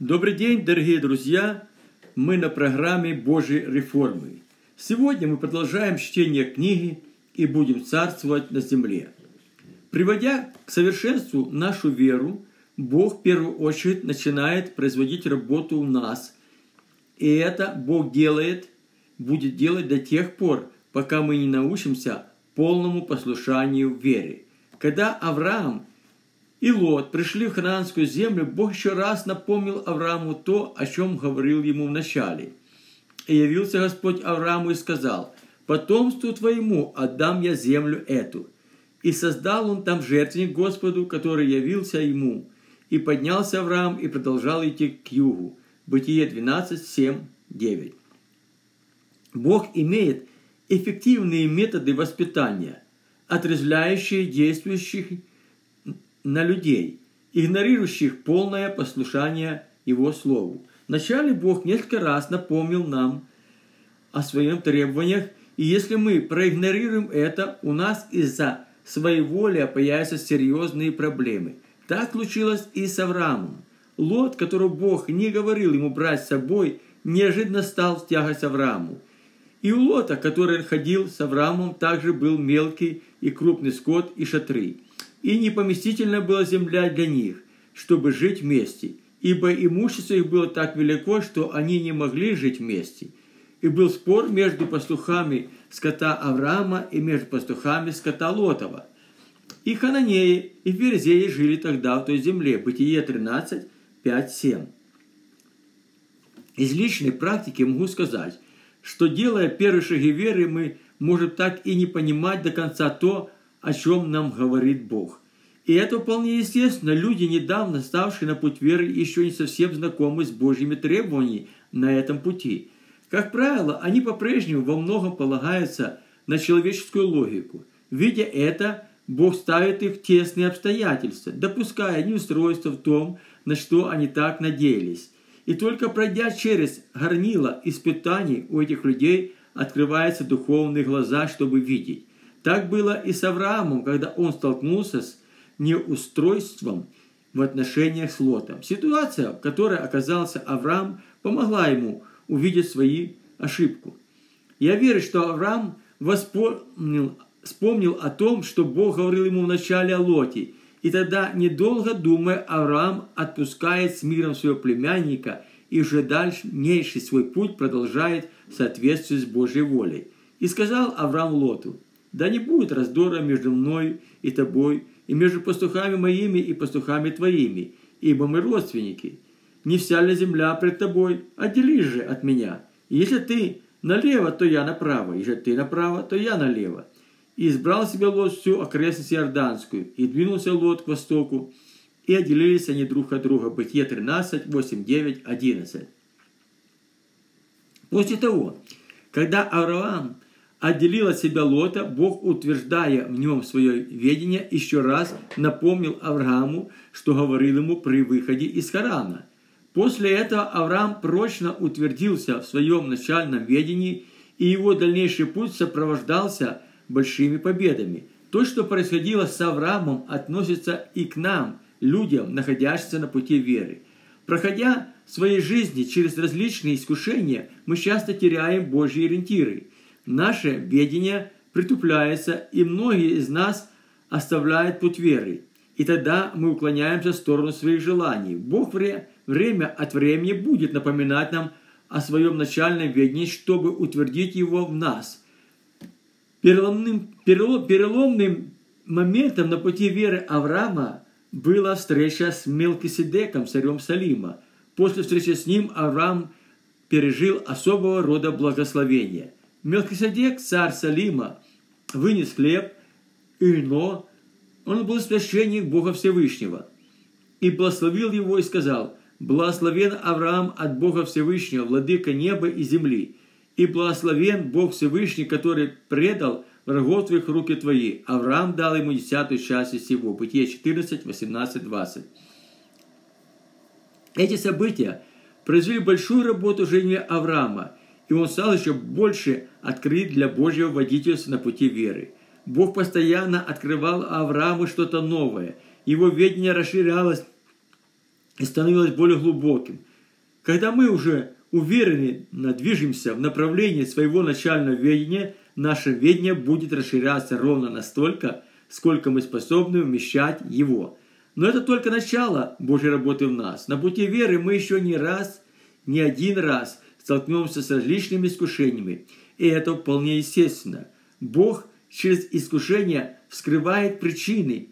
Добрый день, дорогие друзья! Мы на программе Божьей реформы. Сегодня мы продолжаем чтение книги и будем царствовать на земле. Приводя к совершенству нашу веру, Бог в первую очередь начинает производить работу у нас. И это Бог делает, будет делать до тех пор, пока мы не научимся полному послушанию вере. Когда Авраам и Лот пришли в хананскую землю, Бог еще раз напомнил Аврааму то, о чем говорил ему в начале. И явился Господь Аврааму и сказал, «Потомству твоему отдам я землю эту». И создал он там жертвенник Господу, который явился ему. И поднялся Авраам и продолжал идти к югу. Бытие 12, 7, 9. Бог имеет эффективные методы воспитания, отрезвляющие действующих на людей, игнорирующих полное послушание Его Слову. Вначале Бог несколько раз напомнил нам о своих требованиях, и если мы проигнорируем это, у нас из-за своей воли появятся серьезные проблемы. Так случилось и с Авраамом. Лот, которого Бог не говорил ему брать с собой, неожиданно стал в тягость Аврааму. И у Лота, который ходил с Авраамом, также был мелкий и крупный скот и шатры и непоместительна была земля для них, чтобы жить вместе, ибо имущество их было так велико, что они не могли жить вместе. И был спор между пастухами скота Авраама и между пастухами скота Лотова. И хананеи, и ферзеи жили тогда в той земле. Бытие 13, 5, 7. Из личной практики могу сказать, что делая первые шаги веры, мы можем так и не понимать до конца то, о чем нам говорит Бог. И это вполне естественно. Люди, недавно ставшие на путь веры, еще не совсем знакомы с Божьими требованиями на этом пути. Как правило, они по-прежнему во многом полагаются на человеческую логику. Видя это, Бог ставит их в тесные обстоятельства, допуская неустройство в том, на что они так надеялись. И только пройдя через горнило испытаний у этих людей открываются духовные глаза, чтобы видеть. Так было и с Авраамом, когда он столкнулся с неустройством в отношениях с Лотом. Ситуация, в которой оказался Авраам, помогла ему увидеть свои ошибку. Я верю, что Авраам воспомнил, вспомнил о том, что Бог говорил ему вначале о Лоте. И тогда, недолго думая, Авраам отпускает с миром своего племянника и уже дальнейший свой путь продолжает в соответствии с Божьей волей. И сказал Авраам Лоту – да не будет раздора между мной и тобой, и между пастухами моими и пастухами твоими, ибо мы родственники. Не вся ли земля пред тобой? Отделись же от меня. И если ты налево, то я направо, если ты направо, то я налево. И избрал себе Лот всю окрестность Иорданскую, и двинулся Лот к востоку, и отделились они друг от друга. Бытие 13, 8, 9, 11. После того, когда Авраам отделил от себя Лота, Бог, утверждая в нем свое ведение, еще раз напомнил Аврааму, что говорил ему при выходе из Харана. После этого Авраам прочно утвердился в своем начальном ведении, и его дальнейший путь сопровождался большими победами. То, что происходило с Авраамом, относится и к нам, людям, находящимся на пути веры. Проходя в своей жизни через различные искушения, мы часто теряем Божьи ориентиры – наше ведение притупляется, и многие из нас оставляют путь веры. И тогда мы уклоняемся в сторону своих желаний. Бог время от времени будет напоминать нам о своем начальном ведении, чтобы утвердить его в нас. Переломным, переломным моментом на пути веры Авраама была встреча с Мелкиседеком, царем Салима. После встречи с ним Авраам пережил особого рода благословения – Мелхиседек, царь Салима, вынес хлеб и вино, он был священник Бога Всевышнего, и благословил его и сказал, «Благословен Авраам от Бога Всевышнего, владыка неба и земли, и благословен Бог Всевышний, который предал врагов твоих руки твои». Авраам дал ему десятую часть из всего. Бытие 14, 18, 20. Эти события произвели большую работу в жизни Авраама – и он стал еще больше открыт для Божьего водительства на пути веры. Бог постоянно открывал Аврааму что-то новое. Его видение расширялось и становилось более глубоким. Когда мы уже уверенно движемся в направлении своего начального ведения, наше ведение будет расширяться ровно настолько, сколько мы способны вмещать его. Но это только начало Божьей работы в нас. На пути веры мы еще не раз, не один раз столкнемся с различными искушениями. И это вполне естественно. Бог через искушение вскрывает причины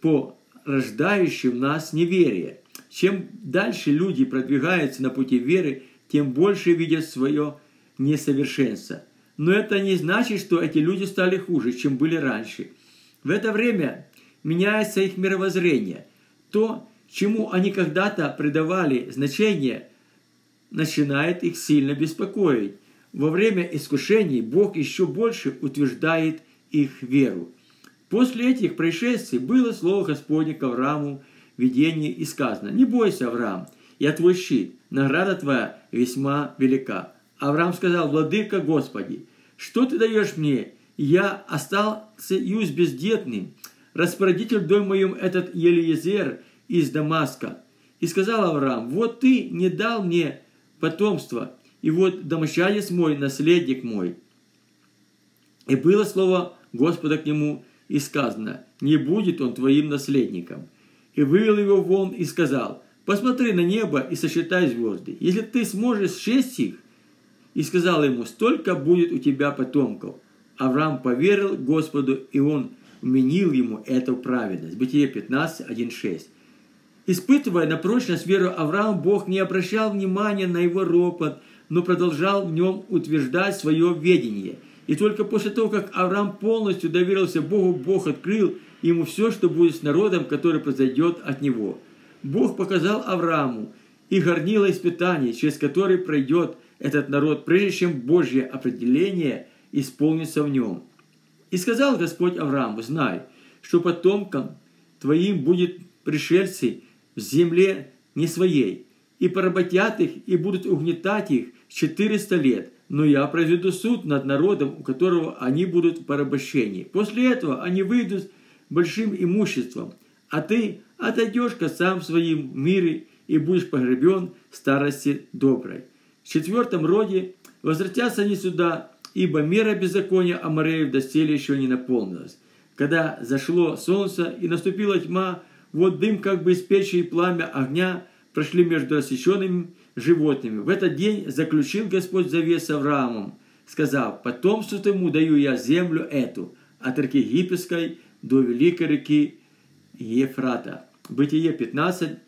по рождающим нас неверие. Чем дальше люди продвигаются на пути веры, тем больше видят свое несовершенство. Но это не значит, что эти люди стали хуже, чем были раньше. В это время меняется их мировоззрение. То, чему они когда-то придавали значение, начинает их сильно беспокоить. Во время искушений Бог еще больше утверждает их веру. После этих происшествий было слово Господне к Аврааму в видении и сказано, «Не бойся, Авраам, я твой щит, награда твоя весьма велика». Авраам сказал, «Владыка Господи, что ты даешь мне? Я остался юз бездетным, распорядитель в доме моем этот Елиезер из Дамаска». И сказал Авраам, «Вот ты не дал мне потомства, и вот домощадец мой, наследник мой». И было слово Господа к нему, и сказано, не будет он твоим наследником. И вывел его вон и сказал, посмотри на небо и сосчитай звезды. Если ты сможешь счесть их, и сказал ему, столько будет у тебя потомков. Авраам поверил Господу, и он вменил ему эту праведность. Бытие 15, 1, 6. Испытывая на прочность веру Авраам, Бог не обращал внимания на его ропот, но продолжал в нем утверждать свое ведение – и только после того, как Авраам полностью доверился Богу, Бог открыл ему все, что будет с народом, который произойдет от него. Бог показал Аврааму и горнило испытаний, через которые пройдет этот народ, прежде чем Божье определение исполнится в нем. И сказал Господь Аврааму, знай, что потомкам твоим будет пришельцы в земле не своей, и поработят их, и будут угнетать их четыреста лет, но я произведу суд над народом, у которого они будут в порабощении. После этого они выйдут большим имуществом, а ты отойдешь к своим в мире и будешь погребен старости доброй. В четвертом роде возвратятся они сюда, ибо мера беззакония Амареев доселе еще не наполнилась. Когда зашло солнце и наступила тьма, вот дым как бы из печи и пламя огня прошли между рассеченными животными. В этот день заключил Господь завет с Авраамом, сказав, потомству тому даю я землю эту, от реки Египетской до великой реки Ефрата. Бытие 15,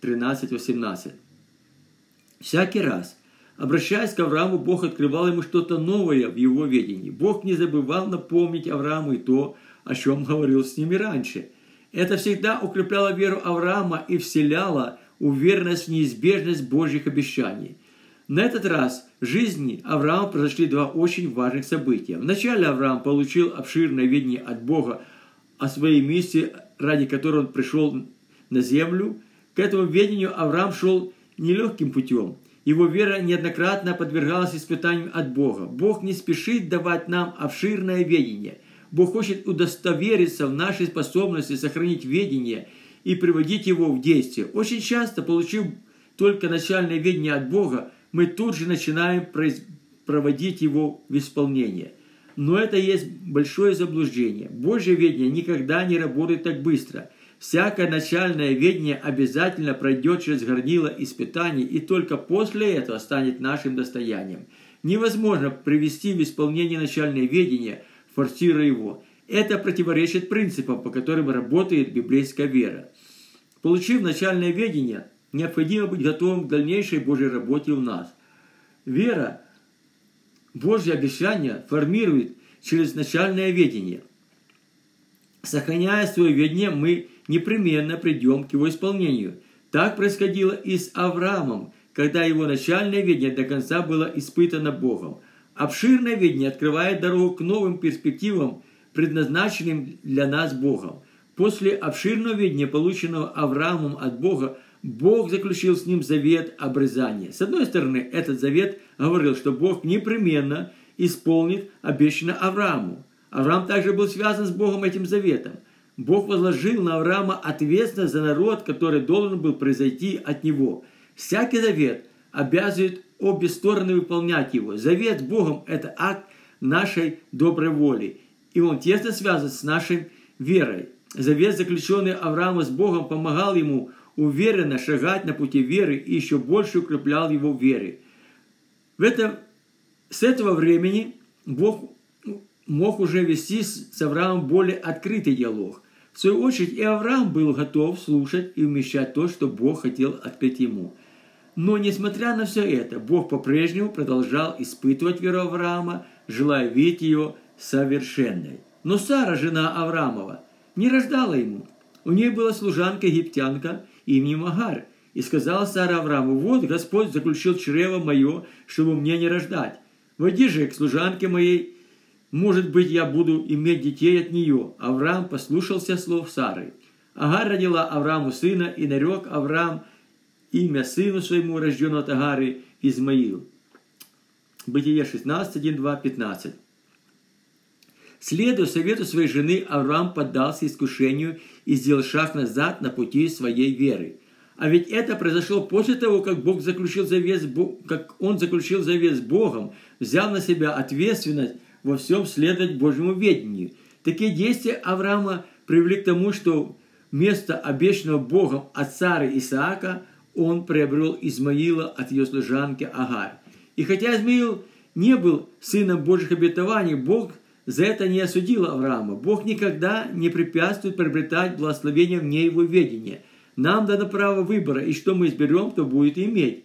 13, 18. Всякий раз, обращаясь к Аврааму, Бог открывал ему что-то новое в его видении. Бог не забывал напомнить Аврааму и то, о чем говорил с ними раньше. Это всегда укрепляло веру Авраама и вселяло уверенность в неизбежность Божьих обещаний. На этот раз в жизни Авраама произошли два очень важных события. Вначале Авраам получил обширное видение от Бога о своей миссии, ради которой он пришел на землю. К этому ведению Авраам шел нелегким путем. Его вера неоднократно подвергалась испытаниям от Бога. Бог не спешит давать нам обширное ведение. Бог хочет удостовериться в нашей способности сохранить ведение – и приводить его в действие. Очень часто, получив только начальное видение от Бога, мы тут же начинаем проводить его в исполнение. Но это есть большое заблуждение. Божье ведение никогда не работает так быстро. Всякое начальное ведение обязательно пройдет через горнило испытаний и только после этого станет нашим достоянием. Невозможно привести в исполнение начальное ведение, форсируя его. Это противоречит принципам, по которым работает библейская вера. Получив начальное ведение, необходимо быть готовым к дальнейшей Божьей работе в нас. Вера, Божье обещание формирует через начальное ведение. Сохраняя свое ведение, мы непременно придем к его исполнению. Так происходило и с Авраамом, когда его начальное ведение до конца было испытано Богом. Обширное ведение открывает дорогу к новым перспективам предназначенным для нас Богом. После обширного видения, полученного Авраамом от Бога, Бог заключил с ним завет обрезания. С одной стороны, этот завет говорил, что Бог непременно исполнит обещанное Аврааму. Авраам также был связан с Богом этим заветом. Бог возложил на Авраама ответственность за народ, который должен был произойти от него. Всякий завет обязывает обе стороны выполнять его. Завет с Богом – это акт нашей доброй воли, и он тесно связан с нашей верой. Завет, заключенный Авраамом с Богом, помогал ему уверенно шагать на пути веры и еще больше укреплял его в вере. В это, с этого времени Бог мог уже вести с Авраамом более открытый диалог. В свою очередь и Авраам был готов слушать и вмещать то, что Бог хотел открыть ему. Но несмотря на все это, Бог по-прежнему продолжал испытывать веру Авраама, желая видеть ее совершенной. Но Сара, жена Авраамова, не рождала ему. У нее была служанка-египтянка именем Агар. И сказала Сара Аврааму, вот Господь заключил чрево мое, чтобы мне не рождать. Войди же к служанке моей может быть, я буду иметь детей от нее. Авраам послушался слов Сары. Агар родила Аврааму сына, и нарек Авраам имя сыну своему, рожденному от Агары, Измаил. Бытие 16, 1, 2, 15. Следуя совету своей жены, Авраам поддался искушению и сделал шаг назад на пути своей веры. А ведь это произошло после того, как Бог заключил завет, как он заключил завет с Богом, взял на себя ответственность во всем следовать Божьему ведению. Такие действия Авраама привели к тому, что вместо обещанного Богом от царя Исаака он приобрел Измаила от ее служанки Агар. И хотя Измаил не был сыном Божьих обетований, Бог за это не осудил Авраама. Бог никогда не препятствует приобретать благословение вне его ведения. Нам дано право выбора, и что мы изберем, то будет иметь.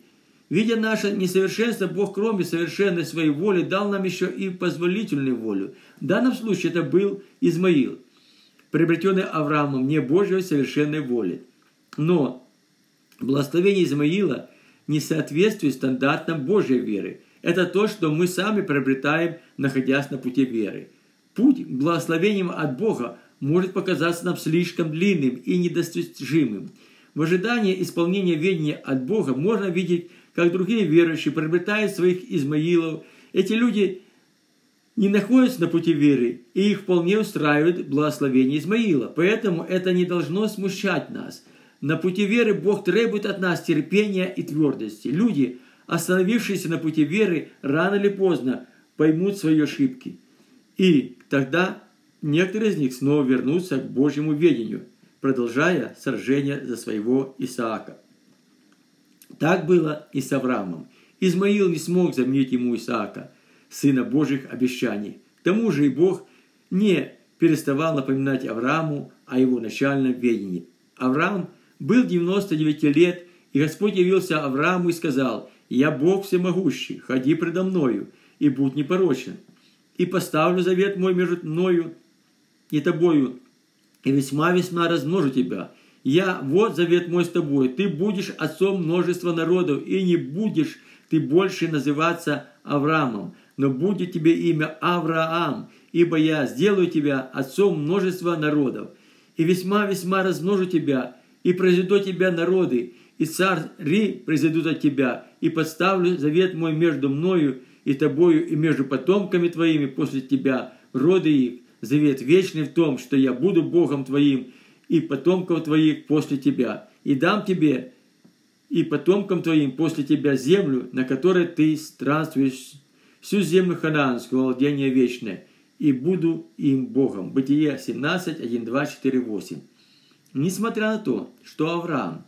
Видя наше несовершенство, Бог, кроме совершенной своей воли, дал нам еще и позволительную волю. В данном случае это был Измаил, приобретенный Авраамом, не Божьей совершенной воли. Но благословение Измаила не соответствует стандартам Божьей веры. Это то, что мы сами приобретаем, находясь на пути веры. Путь к благословениям от Бога может показаться нам слишком длинным и недостижимым. В ожидании исполнения ведения от Бога можно видеть как другие верующие, приобретают своих Измаилов. Эти люди не находятся на пути веры, и их вполне устраивает благословение Измаила. Поэтому это не должно смущать нас. На пути веры Бог требует от нас терпения и твердости. Люди, остановившиеся на пути веры, рано или поздно поймут свои ошибки. И тогда некоторые из них снова вернутся к Божьему ведению, продолжая сражение за своего Исаака. Так было и с Авраамом. Измаил не смог заменить ему Исаака, сына Божьих обещаний. К тому же и Бог не переставал напоминать Аврааму о его начальном ведении. Авраам был 99 лет, и Господь явился Аврааму и сказал, «Я Бог всемогущий, ходи предо мною, и будь непорочен, и поставлю завет мой между мною и тобою, и весьма-весьма размножу тебя, я, вот завет мой с тобой, ты будешь отцом множества народов, и не будешь ты больше называться Авраамом, но будет тебе имя Авраам, ибо я сделаю тебя отцом множества народов, и весьма-весьма размножу тебя, и произведу тебя народы, и цари произойдут от тебя, и подставлю завет мой между мною и тобою, и между потомками твоими после тебя, роды их, завет вечный в том, что я буду Богом твоим, и потомков твоих после тебя, и дам тебе и потомкам твоим после тебя землю, на которой ты странствуешь, всю землю ханаанскую, владение вечное, и буду им Богом». Бытие 17, 1, 2, 4, 8. Несмотря на то, что Авраам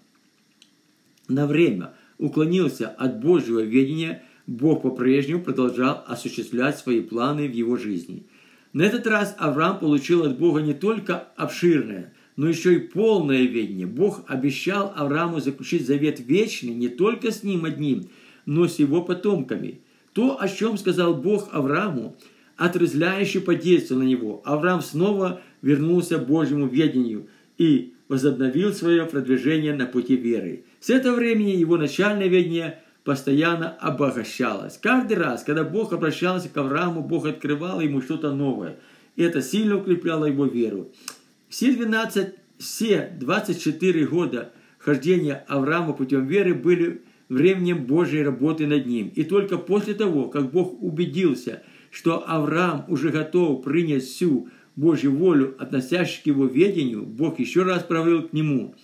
на время уклонился от Божьего ведения, Бог по-прежнему продолжал осуществлять свои планы в его жизни. На этот раз Авраам получил от Бога не только обширное – но еще и полное ведение. Бог обещал Аврааму заключить завет вечный не только с ним одним, но с его потомками. То, о чем сказал Бог Аврааму, отрезляюще подействовало на него. Авраам снова вернулся к Божьему ведению и возобновил свое продвижение на пути веры. С этого времени его начальное ведение постоянно обогащалось. Каждый раз, когда Бог обращался к Аврааму, Бог открывал ему что-то новое. И это сильно укрепляло его веру. Все 12, все 24 года хождения Авраама путем веры были временем Божьей работы над ним. И только после того, как Бог убедился, что Авраам уже готов принять всю Божью волю, относящуюся к его ведению, Бог еще раз провел к нему.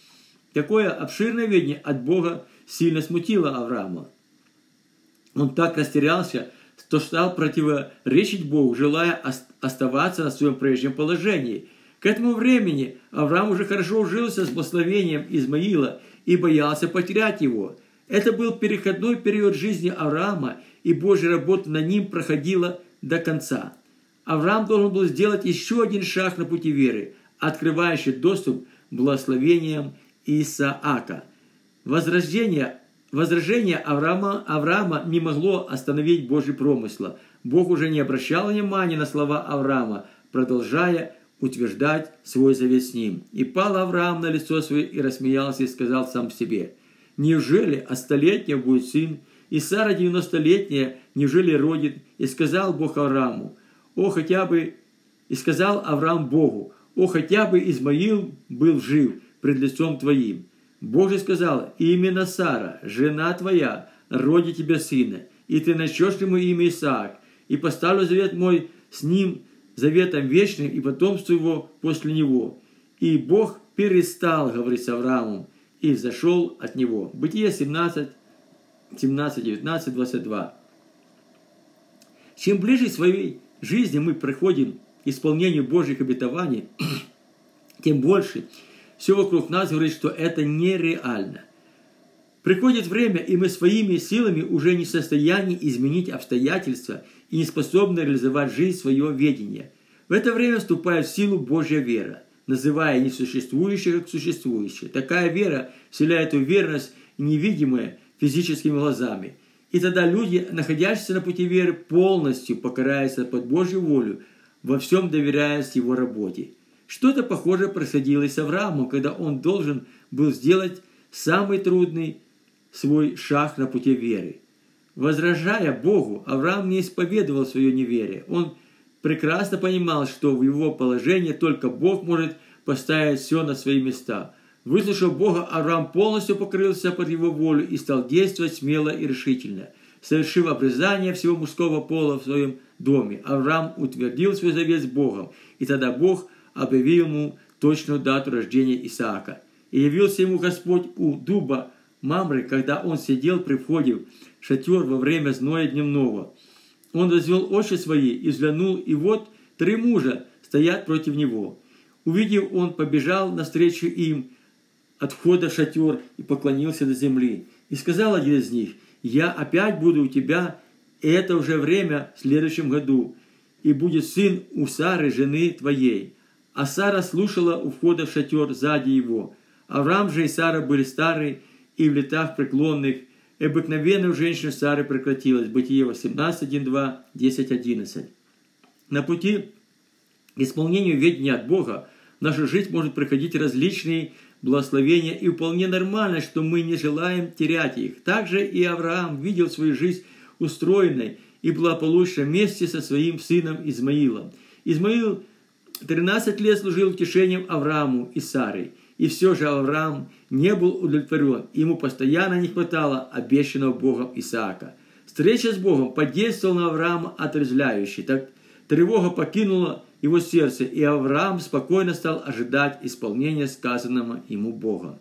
Такое обширное ведение от Бога сильно смутило Авраама. Он так растерялся, что стал противоречить Богу, желая оставаться на своем прежнем положении. К этому времени Авраам уже хорошо ужился с благословением Измаила и боялся потерять его. Это был переходной период жизни Авраама, и Божья работа на ним проходила до конца. Авраам должен был сделать еще один шаг на пути веры, открывающий доступ к благословениям Исаака. Возрождение, возражение Авраама, Авраама не могло остановить Божий промысла. Бог уже не обращал внимания на слова Авраама, продолжая утверждать свой завет с ним. И пал Авраам на лицо свое и рассмеялся и сказал сам себе, «Неужели от столетнего будет сын, и Сара девяностолетняя, неужели родит?» И сказал Бог Аврааму, «О, хотя бы...» И сказал Авраам Богу, «О, хотя бы Измаил был жив пред лицом твоим». Бог же сказал, «Именно Сара, жена твоя, родит тебе сына, и ты начнешь ему имя Исаак, и поставлю завет мой с ним заветом вечным и потомство его после него. И Бог перестал говорить с Авраамом и зашел от него. Бытие 17, 17, 19, 22. Чем ближе своей жизни мы приходим к исполнению Божьих обетований, тем больше все вокруг нас говорит, что это нереально. Приходит время, и мы своими силами уже не в состоянии изменить обстоятельства и не способны реализовать жизнь свое ведение. В это время вступает в силу Божья вера, называя несуществующее как существующее. Такая вера вселяет уверенность, невидимая физическими глазами. И тогда люди, находящиеся на пути веры, полностью покоряются под Божью волю, во всем доверяясь Его работе. Что-то похожее происходило и с Авраамом, когда он должен был сделать самый трудный свой шаг на пути веры. Возражая Богу, Авраам не исповедовал свое неверие. Он прекрасно понимал, что в его положении только Бог может поставить все на свои места. Выслушав Бога, Авраам полностью покрылся под его волю и стал действовать смело и решительно. Совершив обрезание всего мужского пола в своем доме, Авраам утвердил свой завет с Богом, и тогда Бог объявил ему точную дату рождения Исаака. И явился ему Господь у дуба Мамры, когда он сидел при входе в шатер во время зноя дневного. Он развел очи свои и взглянул, и вот три мужа стоят против него. Увидев, он побежал навстречу им от входа шатер и поклонился до земли. И сказал один из них, «Я опять буду у тебя, и это уже время в следующем году, и будет сын у Сары, жены твоей». А Сара слушала у входа в шатер сзади его. Авраам же и Сара были старые и в летах преклонных, и обыкновенно у женщин Сары прекратилось. Бытие 18, 1, 2, 10, 11. На пути к исполнению ведения от Бога в нашу жизнь может приходить различные благословения, и вполне нормально, что мы не желаем терять их. Также и Авраам видел свою жизнь устроенной и благополучной вместе со своим сыном Измаилом. Измаил – 13 лет служил утешением Аврааму и Сарой. И все же Авраам не был удовлетворен. Ему постоянно не хватало обещанного Богом Исаака. Встреча с Богом подействовала на Авраама отрезвляюще. Так тревога покинула его сердце, и Авраам спокойно стал ожидать исполнения сказанного ему Богом.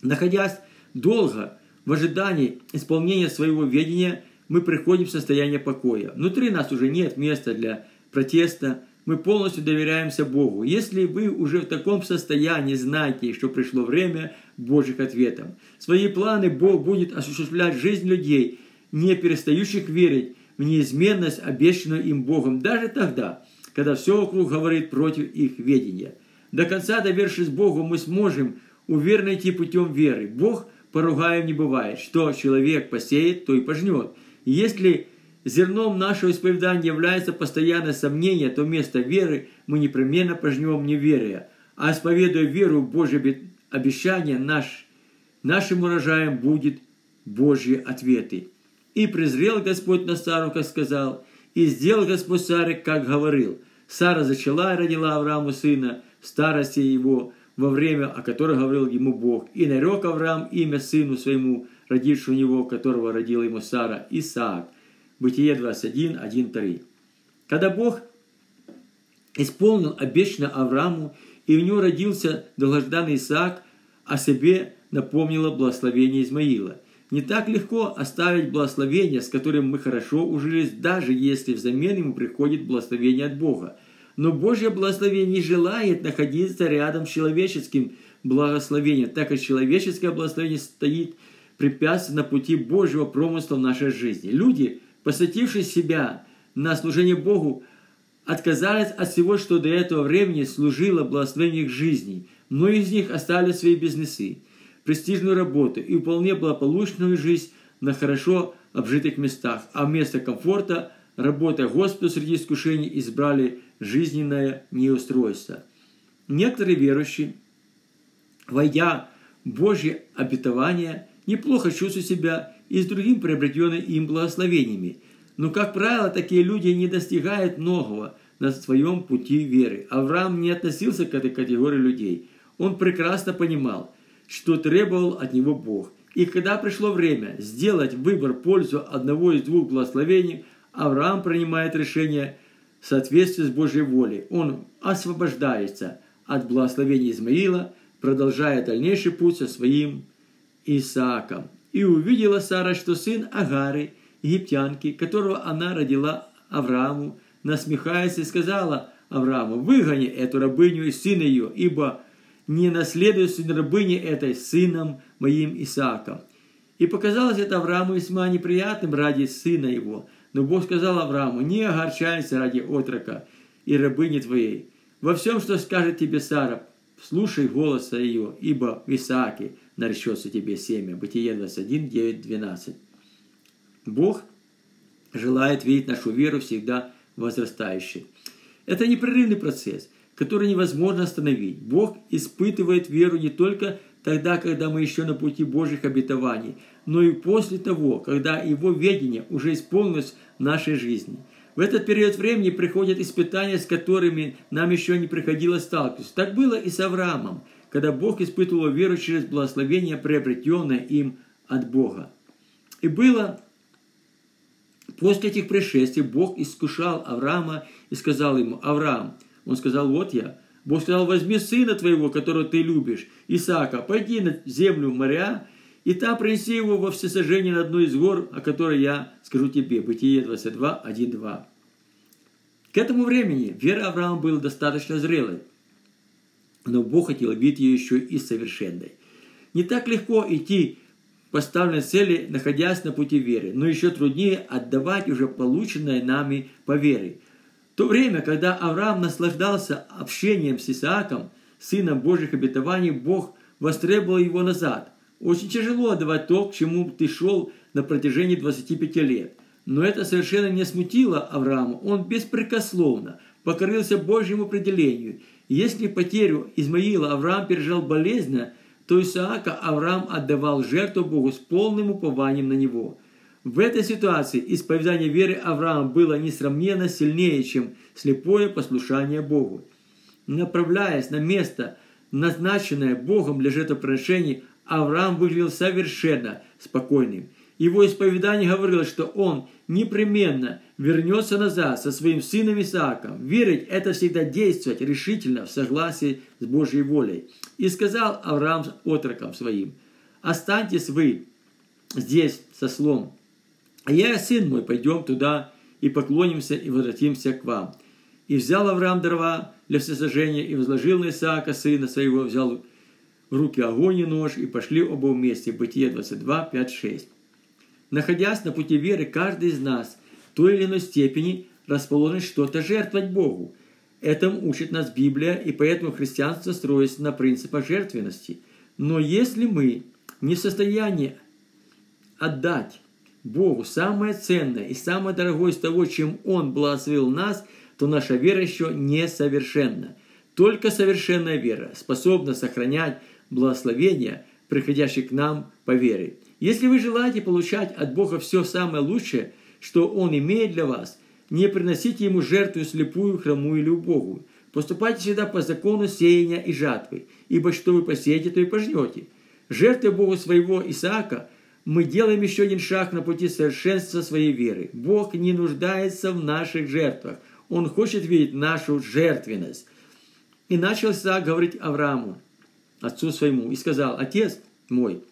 Находясь долго в ожидании исполнения своего ведения, мы приходим в состояние покоя. Внутри нас уже нет места для протеста, мы полностью доверяемся Богу. Если вы уже в таком состоянии, знайте, что пришло время Божьих ответов. Свои планы Бог будет осуществлять жизнь людей, не перестающих верить неизменность, обещанную им Богом, даже тогда, когда все вокруг говорит против их ведения. До конца довершись Богу, мы сможем уверенно идти путем веры. Бог поругаем не бывает. Что человек посеет, то и пожнет. И если зерном нашего исповедания является постоянное сомнение, то вместо веры мы непременно пожнем неверие. А исповедуя веру в Божье обещание, наш, нашим урожаем будет Божьи ответы. И презрел Господь на Сару, как сказал, и сделал Господь Саре, как говорил. Сара зачала и родила Аврааму сына в старости его, во время, о котором говорил ему Бог. И нарек Авраам имя сыну своему, родившему него, которого родила ему Сара, Исаак. Бытие 21, 1, 3. Когда Бог исполнил обещанное Аврааму, и у него родился долгожданный Исаак, о себе напомнило благословение Измаила. Не так легко оставить благословение, с которым мы хорошо ужились, даже если взамен ему приходит благословение от Бога. Но Божье благословение не желает находиться рядом с человеческим благословением, так как человеческое благословение стоит препятствием на пути Божьего промысла в нашей жизни. Люди, посвятившие себя на служение Богу, отказались от всего, что до этого времени служило благословением их жизни. Многие из них оставили свои бизнесы, престижную работу и вполне благополучную жизнь на хорошо обжитых местах, а вместо комфорта, работая Господу среди искушений, избрали жизненное неустройство. Некоторые верующие, войдя в Божье обетование, неплохо чувствуют себя и с другим приобретенными им благословениями – но, как правило, такие люди не достигают многого на своем пути веры. Авраам не относился к этой категории людей. Он прекрасно понимал, что требовал от него Бог. И когда пришло время сделать выбор в пользу одного из двух благословений, Авраам принимает решение в соответствии с Божьей волей. Он освобождается от благословения Измаила, продолжая дальнейший путь со своим Исааком. И увидела Сара, что сын Агары – египтянки, которого она родила Аврааму, насмехаясь и сказала Аврааму, выгони эту рабыню и сына ее, ибо не наследует сын рабыни этой сыном моим Исааком. И показалось это Аврааму весьма неприятным ради сына его. Но Бог сказал Аврааму, не огорчайся ради отрока и рабыни твоей. Во всем, что скажет тебе Сара, слушай голоса ее, ибо в Исааке наречется тебе семя. Бытие 21, 9, 12. Бог желает видеть нашу веру всегда возрастающей. Это непрерывный процесс, который невозможно остановить. Бог испытывает веру не только тогда, когда мы еще на пути Божьих обетований, но и после того, когда Его ведение уже исполнилось в нашей жизни. В этот период времени приходят испытания, с которыми нам еще не приходилось сталкиваться. Так было и с Авраамом, когда Бог испытывал веру через благословение, приобретенное им от Бога. И было После этих пришествий Бог искушал Авраама и сказал ему, Авраам, он сказал, вот я. Бог сказал, возьми сына твоего, которого ты любишь, Исаака, пойди на землю моря, и там принеси его во всесожжение на одну из гор, о которой я скажу тебе. Бытие 22, 1, 2. К этому времени вера Авраама была достаточно зрелой, но Бог хотел видеть ее еще и совершенной. Не так легко идти поставленной цели, находясь на пути веры, но еще труднее отдавать уже полученное нами по вере. То время, когда Авраам наслаждался общением с Исааком, сыном Божьих обетований, Бог востребовал его назад. Очень тяжело отдавать то, к чему ты шел на протяжении 25 лет. Но это совершенно не смутило Авраама. Он беспрекословно покорился Божьему определению. Если потерю Измаила Авраам пережил болезненно, то Исаака Авраам отдавал жертву Богу с полным упованием на него. В этой ситуации исповедание веры Авраама было несравненно сильнее, чем слепое послушание Богу. Направляясь на место, назначенное Богом для жертвоприношений, Авраам выглядел совершенно спокойным – его исповедание говорило, что он непременно вернется назад со своим сыном Исааком. Верить – это всегда действовать решительно в согласии с Божьей волей. И сказал Авраам отрокам своим, «Останьтесь вы здесь со слом, а я и сын мой пойдем туда и поклонимся и возвратимся к вам». И взял Авраам дрова для всесожжения и возложил на Исаака сына своего, взял в руки огонь и нож, и пошли оба вместе. Бытие 22, 5, 6. Находясь на пути веры, каждый из нас в той или иной степени расположен что-то жертвовать Богу. Этому учит нас Библия, и поэтому христианство строится на принципах жертвенности. Но если мы не в состоянии отдать Богу самое ценное и самое дорогое из того, чем Он благословил нас, то наша вера еще несовершенна. Только совершенная вера способна сохранять благословения, приходящие к нам по вере. Если вы желаете получать от Бога все самое лучшее, что Он имеет для вас, не приносите Ему жертву слепую, хромую или убогую. Поступайте всегда по закону сеяния и жатвы, ибо что вы посеете, то и пожнете. Жертвой Богу своего Исаака мы делаем еще один шаг на пути совершенства своей веры. Бог не нуждается в наших жертвах. Он хочет видеть нашу жертвенность. И начал Исаак говорить Аврааму, отцу своему, и сказал, «Отец, мой?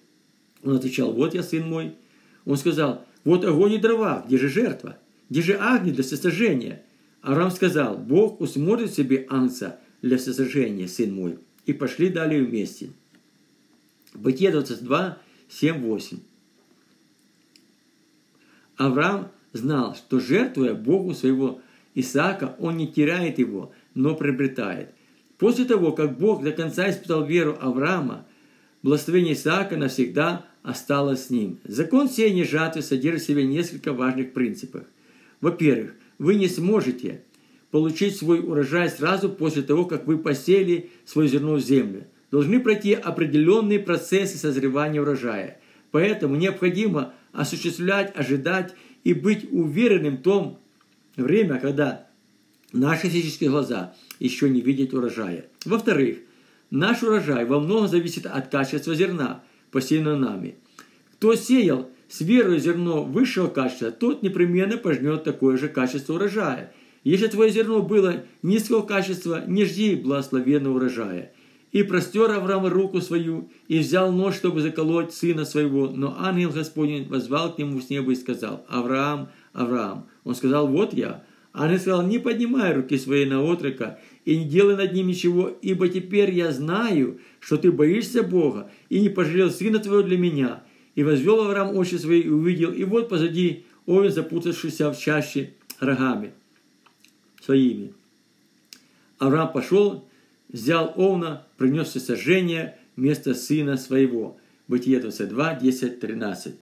Он отвечал, вот я, сын мой. Он сказал, вот огонь и дрова, где же жертва? Где же огни для состажения? Авраам сказал, Бог усмотрит себе ангца для сожжения, сын мой. И пошли далее вместе. Бытие 22, 7, 8. Авраам знал, что жертвуя Богу своего Исаака, он не теряет его, но приобретает. После того, как Бог до конца испытал веру Авраама, благословение Исаака навсегда осталось с ним. Закон сеяния жатвы содержит в себе несколько важных принципов. Во-первых, вы не сможете получить свой урожай сразу после того, как вы посели свое зерно в землю. Должны пройти определенные процессы созревания урожая. Поэтому необходимо осуществлять, ожидать и быть уверенным в том время, когда наши физические глаза еще не видят урожая. Во-вторых, наш урожай во многом зависит от качества зерна, посеянного нами. Кто сеял с верой зерно высшего качества, тот непременно пожнет такое же качество урожая. Если твое зерно было низкого качества, не жди благословенного урожая. И простер Авраам руку свою, и взял нож, чтобы заколоть сына своего. Но ангел Господень возвал к нему с неба и сказал, «Авраам, Авраам». Он сказал, «Вот я». Ангел сказал, «Не поднимай руки своей на отрока, и не делай над ним ничего, ибо теперь я знаю, что ты боишься Бога, и не пожалел сына твоего для меня». И возвел Авраам очи свои и увидел, и вот позади овен, запутавшийся в чаще рогами своими. Авраам пошел, взял овна, принес сожжение вместо сына своего. Бытие 22, 10, 13.